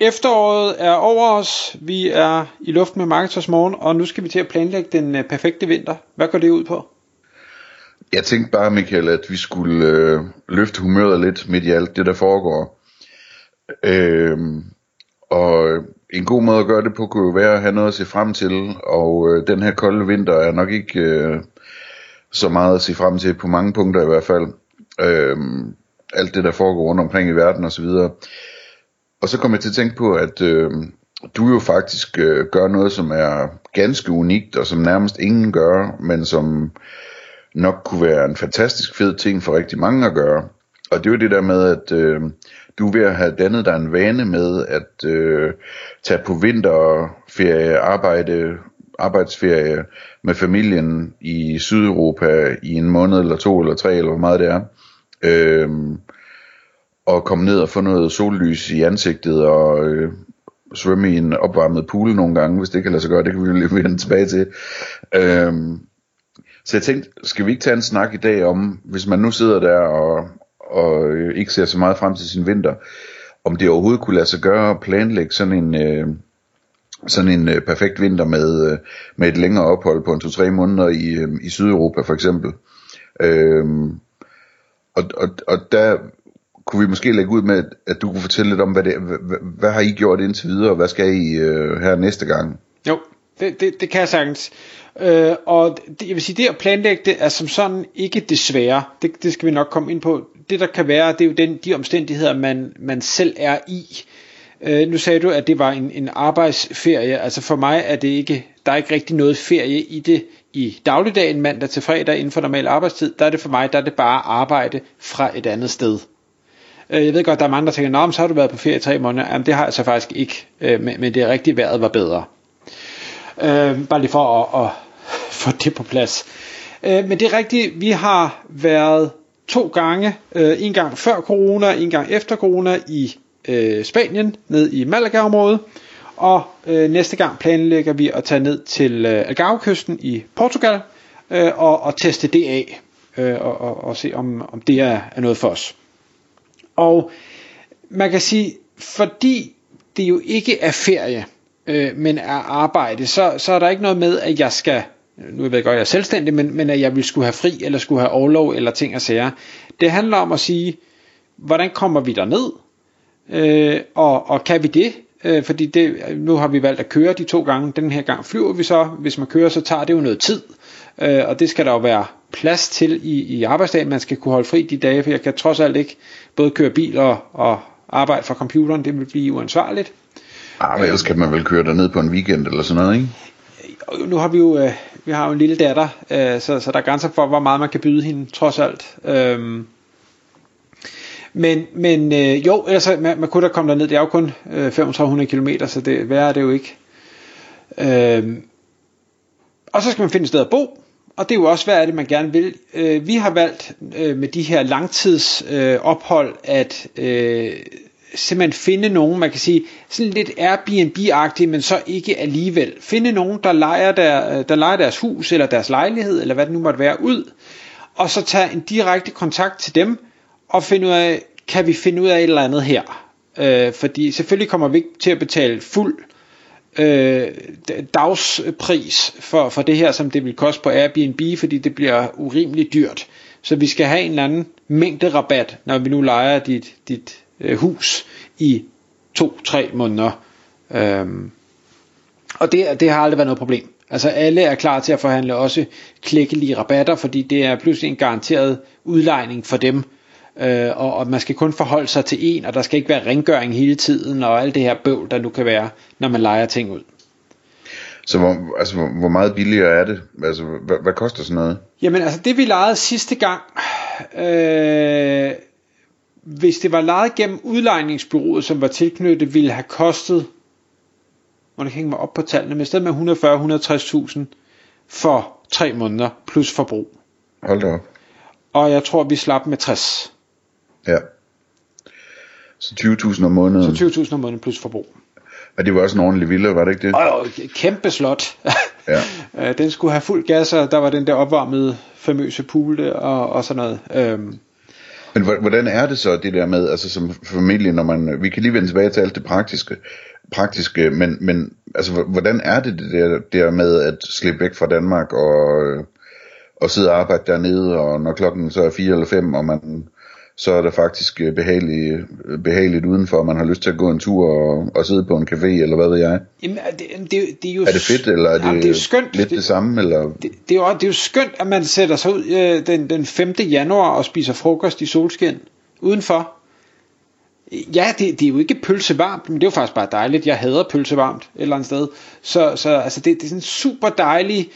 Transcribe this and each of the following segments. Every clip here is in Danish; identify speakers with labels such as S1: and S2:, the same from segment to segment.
S1: efteråret er over os. Vi er i luft med Marketers Morgen, og nu skal vi til at planlægge den øh, perfekte vinter. Hvad går det ud på?
S2: Jeg tænkte bare, Michael, at vi skulle øh, løfte humøret lidt midt i alt det, der foregår. Øh, og en god måde at gøre det på kunne jo være at have noget at se frem til, og øh, den her kolde vinter er nok ikke øh, så meget at se frem til på mange punkter i hvert fald. Øh, alt det, der foregår rundt omkring i verden osv. Og så kom jeg til at tænke på, at øh, du jo faktisk øh, gør noget, som er ganske unikt, og som nærmest ingen gør, men som nok kunne være en fantastisk fed ting for rigtig mange at gøre. Og det er jo det der med, at øh, du er ved at have dannet dig en vane med at øh, tage på vinterferie, arbejde, arbejdsferie med familien i Sydeuropa i en måned eller to eller tre, eller hvor meget det er. Øh, og komme ned og få noget sollys i ansigtet og øh, svømme i en opvarmet pool nogle gange, hvis det kan lade sig gøre, det kan vi jo lige vende tilbage til. Øhm, så jeg tænkte, skal vi ikke tage en snak i dag om, hvis man nu sidder der og, og øh, ikke ser så meget frem til sin vinter, om det overhovedet kunne lade sig gøre at planlægge sådan en, øh, sådan en øh, perfekt vinter med, øh, med et længere ophold på en 2-3 måneder i, øh, i Sydeuropa for eksempel. Øh, og, og, og der kunne vi måske lægge ud med, at du kunne fortælle lidt om, hvad, det, hvad, hvad har I gjort indtil videre, og hvad skal I øh, her næste gang?
S1: Jo, det, det, det kan jeg sagtens. Øh, og det, jeg vil sige, det at planlægge det er som sådan ikke det svære. Det, det skal vi nok komme ind på. Det der kan være, det er jo den, de omstændigheder, man, man selv er i. Øh, nu sagde du, at det var en, en arbejdsferie. Altså for mig er det ikke, der er ikke rigtig noget ferie i det i dagligdagen, mandag til fredag inden for normal arbejdstid. Der er det for mig, der er det bare arbejde fra et andet sted. Øh, jeg ved godt, der er mange, der tænker, Nå, så har du været på ferie i tre måneder. Jamen, det har jeg så faktisk ikke, øh, men, det er rigtigt, vejret var bedre. Øh, bare lige for at, at få det på plads. Øh, men det er rigtigt, vi har været to gange, en gang før corona, en gang efter corona i Spanien, ned i Malaga-området, og øh, næste gang planlægger vi at tage ned til øh, Algarve-kysten i Portugal, øh, og, og teste det af, øh, og, og, og se om, om det er, er noget for os. Og man kan sige, fordi det jo ikke er ferie, øh, men er arbejde, så, så er der ikke noget med, at jeg skal, nu ved jeg godt, jeg er selvstændig, men, men at jeg vil skulle have fri, eller skulle have overlov, eller ting og sager. Det handler om at sige, hvordan kommer vi der ned, øh, og, og kan vi det? Øh, fordi det, nu har vi valgt at køre de to gange, den her gang flyver vi så, hvis man kører, så tager det jo noget tid, øh, og det skal der jo være plads til i, i arbejdsdagen, man skal kunne holde fri de dage, for jeg kan trods alt ikke både køre bil og, og arbejde fra computeren, det vil blive uansvarligt.
S2: Ah, men ellers kan man vel køre der ned på en weekend eller sådan noget, ikke?
S1: Nu har vi jo, øh, vi har jo en lille datter, øh, så, så der er grænser for, hvor meget man kan byde hende, trods alt. Øhm, men, men øh, jo, ellers man, man kunne da komme derned, det er jo kun øh, 3500 km, så det værre er det jo ikke. Øhm, og så skal man finde et sted at bo, og det er jo også, hvad er det, man gerne vil. Øh, vi har valgt øh, med de her langtidsophold, øh, at øh, simpelthen finde nogen, man kan sige, sådan lidt Airbnb-agtigt, men så ikke alligevel. Finde nogen, der leger, der, øh, der leger deres hus, eller deres lejlighed, eller hvad det nu måtte være, ud, og så tage en direkte kontakt til dem, og finde ud af, kan vi finde ud af et eller andet her? Øh, fordi selvfølgelig kommer vi ikke til at betale fuld øh, øh, dagspris for, for det her, som det vil koste på Airbnb, fordi det bliver urimeligt dyrt. Så vi skal have en eller anden mængde rabat, når vi nu leger dit, dit øh, hus i to-tre måneder. Øhm, og det, det har aldrig været noget problem. Altså alle er klar til at forhandle også klækkelige rabatter, fordi det er pludselig en garanteret udlejning for dem, øh, og, og man skal kun forholde sig til en, og der skal ikke være rengøring hele tiden, og alt det her bøvl, der nu kan være, når man leger ting ud.
S2: Så hvor, altså, hvor meget billigere er det? Altså, hvad, hvad koster sådan noget?
S1: Jamen altså, det vi lejede sidste gang, øh, hvis det var lejet gennem udlejningsbyrået, som var tilknyttet, ville have kostet, må det hænge mig op på tallene, men i stedet med 140-160.000 for tre måneder plus forbrug.
S2: Hold da op.
S1: Og jeg tror, vi slap med 60.
S2: Ja. Så 20.000 om måneden.
S1: Så 20.000 om måneden plus forbrug.
S2: Og det var også en ordentlig villa, var det ikke det?
S1: Og kæmpe slot.
S2: Ja.
S1: Øh, den skulle have fuld gas, og der var den der opvarmede famøse pool der, og, og sådan noget. Øhm,
S2: Men hvor- hvordan er det så, det der med, altså som familie, når man, vi kan lige vende tilbage til alt det praktiske, praktiske men, men altså, hvor- hvordan er det det der, der med at slippe væk fra Danmark og, og sidde og arbejde dernede, og når klokken så er fire eller fem, og man, så er der faktisk øh, behageligt, behageligt udenfor, man har lyst til at gå en tur og, og sidde på en café, eller hvad ved jeg.
S1: jamen, det, det, det er jo
S2: Er det fedt, eller er det,
S1: Jamen, det er skønt.
S2: lidt det, det samme? Eller?
S1: det, det, er jo, det er jo skønt, at man sætter sig ud øh, den, den 5. januar og spiser frokost i solskin udenfor. Ja, det, det er jo ikke pølsevarmt, men det er jo faktisk bare dejligt. Jeg hader pølsevarmt et eller andet sted. Så, så altså, det, det er sådan super dejlig,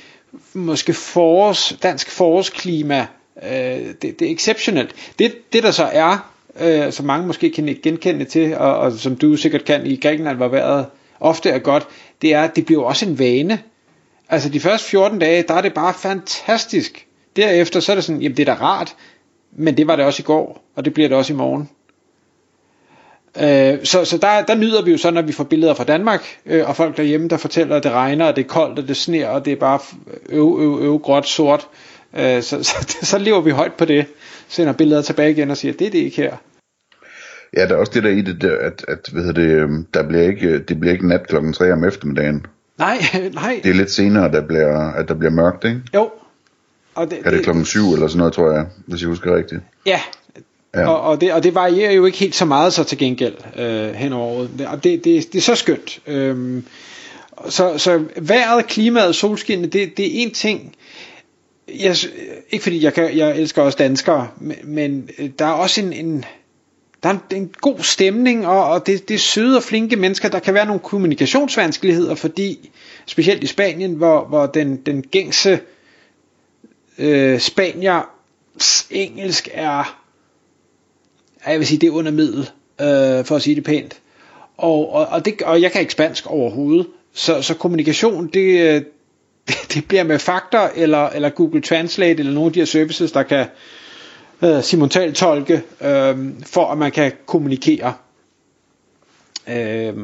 S1: måske forårs, dansk forårsklima. Øh, det, det er exceptionelt. Det, det der så er, øh, som mange måske kan ikke genkende til, og, og som du sikkert kan i Grækenland, hvor vejret ofte er godt, det er, at det bliver også en vane. Altså de første 14 dage, der er det bare fantastisk. Derefter så er det sådan, jamen det er da rart, men det var det også i går, og det bliver det også i morgen. Øh, så så der, der nyder vi jo så, når vi får billeder fra Danmark, øh, og folk derhjemme, der fortæller, at det regner, og det er koldt, og det sner, og det er bare øv, øv, øv, gråt, sort. Øh, så, så, så lever vi højt på det, sender billeder tilbage igen og siger, det er det ikke her.
S2: Ja, der er også det der i det, der, at, at hvad det, øhm, der bliver ikke, det bliver ikke nat klokken 3 om eftermiddagen.
S1: Nej, nej,
S2: Det er lidt senere, der bliver, at der bliver mørkt, ikke?
S1: jo. Og det,
S2: Er det klokken 7 eller sådan noget, tror jeg, hvis jeg husker rigtigt.
S1: Ja,
S2: Ja.
S1: Og, og, det, og det varierer jo ikke helt så meget så til gengæld øh, hen over året. Og det, det, det er så skønt. Øhm, så, så vejret, klimaet, solskinnet, det, det er en ting. Jeg, ikke fordi jeg, kan, jeg elsker også danskere, men, men der er også en, en der er en, en god stemning, og, og det, det er søde og flinke mennesker. Der kan være nogle kommunikationsvanskeligheder, fordi specielt i Spanien, hvor, hvor den, den gængse øh, spaniers engelsk er ja, jeg vil sige, det er under middel, øh, for at sige det pænt. Og, og, og, det, og jeg kan ikke spansk overhovedet, så, så kommunikation, det, øh, det, bliver med fakter, eller, eller Google Translate, eller nogle af de her services, der kan øh, simultantolke, øh, for at man kan kommunikere. Øh,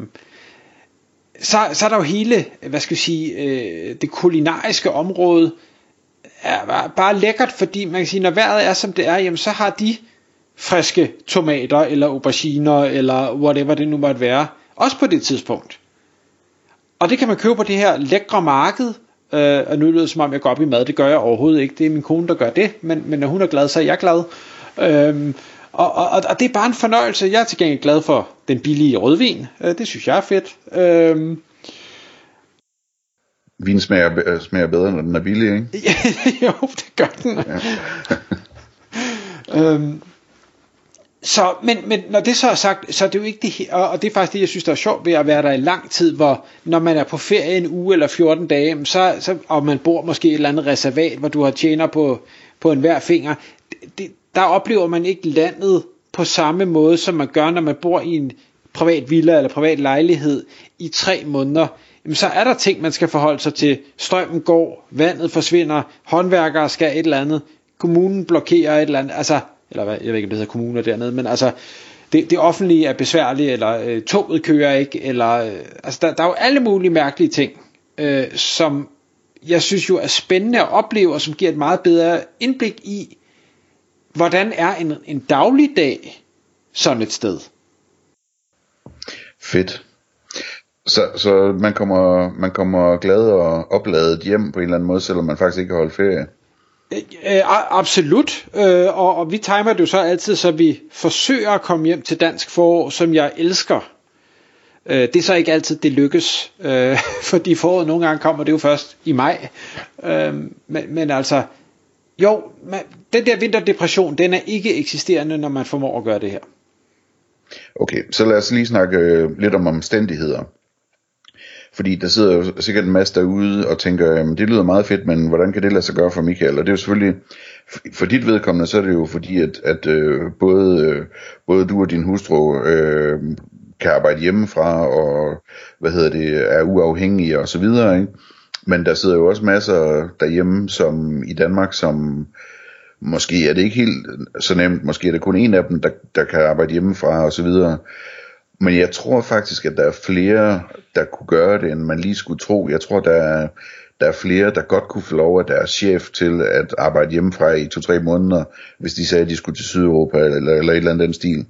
S1: så, så er der jo hele, hvad skal vi sige, øh, det kulinariske område, er bare- bare lækkert, fordi man kan sige, når vejret er som det er, jamen så har de friske tomater, eller auberginer, eller whatever det nu måtte være, også på det tidspunkt. Og det kan man købe på det her lækre marked, øh, og nu lyder det som om jeg går op i mad, det gør jeg overhovedet ikke, det er min kone der gør det, men, men når hun er glad, så er jeg glad. Øhm, og, og, og det er bare en fornøjelse, jeg er til gengæld glad for den billige rødvin, øh, det synes jeg er fedt. Øhm,
S2: Vin smager, smager bedre, når den er billig, ikke?
S1: jo, det gør den. øhm, så, men, men når det så er sagt, så er det jo ikke det her, og det er faktisk det, jeg synes, der er sjovt ved at være der i lang tid, hvor når man er på ferie en uge eller 14 dage, så, så, og man bor måske i et eller andet reservat, hvor du har tjener på, på enhver finger, det, det, der oplever man ikke landet på samme måde, som man gør, når man bor i en privat villa eller privat lejlighed i tre måneder. Jamen, så er der ting, man skal forholde sig til. Strømmen går, vandet forsvinder, håndværkere skal et eller andet, kommunen blokerer et eller andet, altså, eller hvad, jeg ved ikke, om det hedder kommuner dernede, men altså, det, det offentlige er besværligt, eller øh, toget kører ikke, eller, øh, altså, der, der er jo alle mulige mærkelige ting, øh, som jeg synes jo er spændende at opleve, og som giver et meget bedre indblik i, hvordan er en, en dagligdag sådan et sted.
S2: Fedt. Så, så man, kommer, man kommer glad og opladet hjem på en eller anden måde, selvom man faktisk ikke har holdt ferie.
S1: Øh, a- absolut, øh, og, og vi timer det jo så altid, så vi forsøger at komme hjem til dansk forår, som jeg elsker. Øh, det er så ikke altid, det lykkes, øh, fordi foråret nogle gange kommer det jo først i maj. Øh, men, men altså, jo, man, den der vinterdepression, den er ikke eksisterende, når man formår at gøre det her.
S2: Okay, så lad os lige snakke øh, lidt om omstændigheder. Fordi der sidder jo sikkert en masse derude og tænker, jamen, det lyder meget fedt, men hvordan kan det lade sig gøre for Michael? Og det er jo selvfølgelig, for dit vedkommende, så er det jo fordi, at, at øh, både, øh, både du og din hustru øh, kan arbejde hjemmefra, og hvad hedder det, er uafhængige og så videre, ikke? men der sidder jo også masser derhjemme, som i Danmark, som måske er det ikke helt så nemt, måske er det kun en af dem, der, der kan arbejde hjemmefra og så videre. Men jeg tror faktisk, at der er flere, der kunne gøre det, end man lige skulle tro. Jeg tror, der er, der er flere, der godt kunne få lov af deres chef til at arbejde hjemmefra i to-tre måneder, hvis de sagde, at de skulle til Sydeuropa eller, eller et eller andet den stil.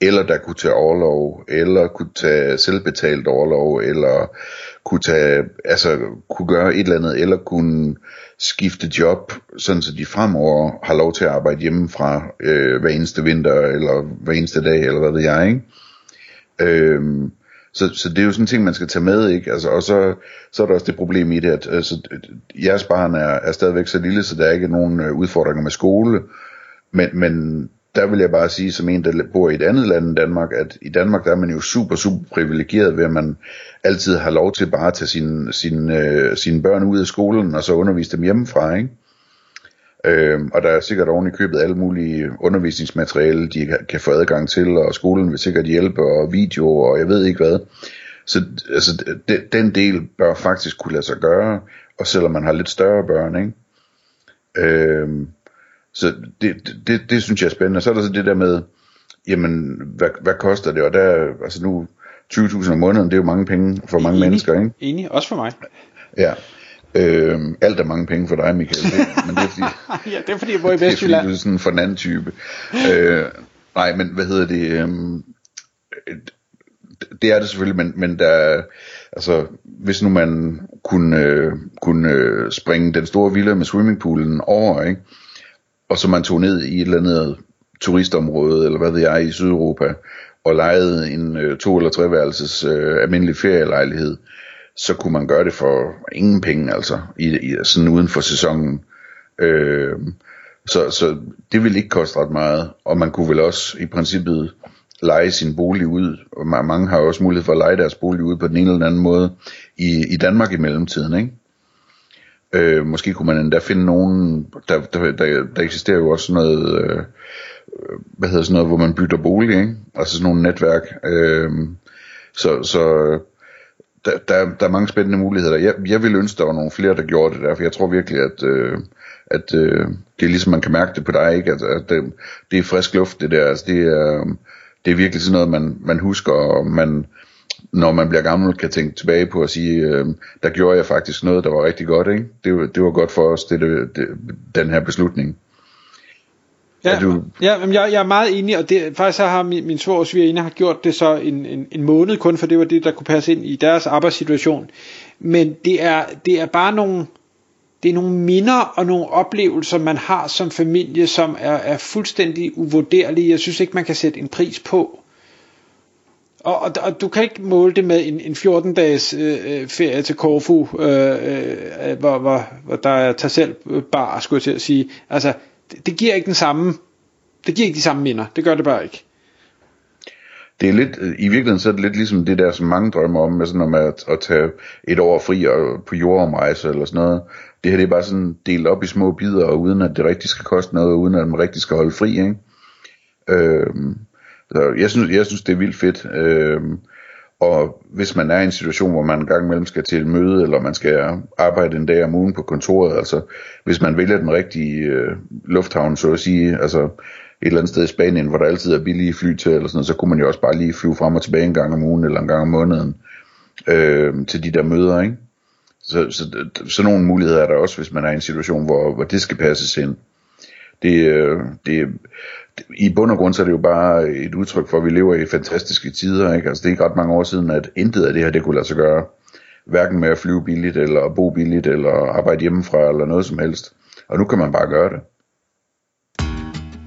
S2: Eller der kunne tage overlov, eller kunne tage selvbetalt overlov, eller kunne tage, altså kunne gøre et eller andet, eller kunne skifte job, sådan så de fremover har lov til at arbejde hjemmefra øh, hver eneste vinter, eller hver eneste dag, eller hvad ved jeg, ikke? Øhm, så, så det er jo sådan en ting, man skal tage med, ikke? Altså, og så, så er der også det problem i det, at altså, jeres barn er, er stadigvæk så lille, så der er ikke nogen øh, udfordringer med skole, men, men der vil jeg bare sige, som en, der bor i et andet land end Danmark, at i Danmark, der er man jo super, super privilegeret ved, at man altid har lov til bare at tage sine, sine, øh, sine børn ud af skolen, og så undervise dem hjemmefra, ikke? Øh, og der er sikkert oven i købet alle mulige undervisningsmateriale, de kan få adgang til, og skolen vil sikkert hjælpe, og videoer, og jeg ved ikke hvad. Så altså, de, den del bør faktisk kunne lade sig gøre, og selvom man har lidt større børn, ikke? Øh, så det, det, det synes jeg er spændende. Og så er der så det der med, jamen, hvad, hvad koster det? Og der, altså nu, 20.000 om måneden, det er jo mange penge for mange
S1: enig,
S2: mennesker, ikke?
S1: Enig, også for mig.
S2: Ja. Øh, alt er mange penge for dig, Michael. Men det er fordi,
S1: ja, det er fordi, jeg bor i Vestjylland.
S2: Det er fordi, du er sådan for en anden type. øh, nej, men hvad hedder det? Øh, det er det selvfølgelig, men, men der, altså, hvis nu man kunne, øh, kunne øh, springe den store villa med swimmingpoolen over, ikke? og så man tog ned i et eller andet turistområde, eller hvad ved jeg, i Sydeuropa, og lejede en øh, to- eller treværelses øh, almindelig ferielejlighed, så kunne man gøre det for ingen penge, altså, i, i, sådan uden for sæsonen. Øh, så, så det ville ikke koste ret meget, og man kunne vel også i princippet lege sin bolig ud, og mange har også mulighed for at lege deres bolig ud på den ene eller anden måde i, i Danmark i mellemtiden, ikke? Øh, måske kunne man endda finde nogen, der, der, der, der eksisterer jo også noget, øh, hvad hedder sådan noget, hvor man bytter bolig, ikke? Altså sådan nogle netværk. Øh, så, så der, der, der er mange spændende muligheder. Jeg, jeg ville ønske, der var nogle flere, der gjorde det der, for jeg tror virkelig, at, øh, at øh, det er ligesom, man kan mærke det på dig, ikke? At, at det, det er frisk luft, det der. Altså, det, er, det er virkelig sådan noget, man, man husker, og man, når man bliver gammel, kan tænke tilbage på at sige, øh, der gjorde jeg faktisk noget, der var rigtig godt, ikke? Det, det var godt for os, det, det, det, den her beslutning.
S1: Ja, du... ja men jeg, jeg er meget enig, og det, faktisk har min, min svår svigerinde har gjort det så en, en, en måned kun, for det var det, der kunne passe ind i deres arbejdssituation. Men det er, det er bare nogle, det er nogle minder og nogle oplevelser, man har som familie, som er, er fuldstændig uvurderlige. Jeg synes ikke, man kan sætte en pris på. Og, og, og du kan ikke måle det med en, en 14-dages øh, øh, ferie til Korfu, øh, øh, hvor, hvor, hvor der er tag selv bar, skulle jeg til at sige. Altså, det, det giver ikke den samme, det giver ikke de samme minder. Det gør det bare ikke.
S2: Det er lidt, i virkeligheden så er det lidt ligesom det der, som mange drømmer om, med sådan om at, at tage et år fri og på jordomrejse eller sådan noget. Det her det er bare sådan delt op i små bidder, og uden at det rigtig skal koste noget, og uden at man rigtig skal holde fri, ikke? Øhm, så jeg synes, jeg synes det er vildt fedt. Øhm, og hvis man er i en situation, hvor man en gang imellem skal til et møde, eller man skal arbejde en dag om ugen på kontoret, altså hvis man vælger den rigtige øh, lufthavn, så at sige, altså et eller andet sted i Spanien, hvor der altid er billige fly til, eller sådan noget, så kunne man jo også bare lige flyve frem og tilbage en gang om ugen, eller en gang om måneden, øh, til de der møder, ikke? Så, så, så nogle muligheder er der også, hvis man er i en situation, hvor, hvor det skal passes ind. Det, øh, det, i bund og grund så er det jo bare et udtryk for, at vi lever i fantastiske tider. Ikke? Altså, det er ikke ret mange år siden, at intet af det her det kunne lade sig gøre. Hverken med at flyve billigt, eller bo billigt, eller arbejde hjemmefra, eller noget som helst. Og nu kan man bare gøre det.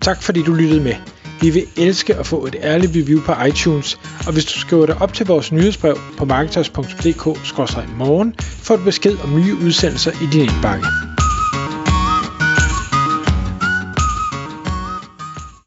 S1: Tak fordi du lyttede med. Vi vil elske at få et ærligt review på iTunes, og hvis du skriver dig op til vores nyhedsbrev på marketers.dk-morgen, får du besked om nye udsendelser i din indbakke.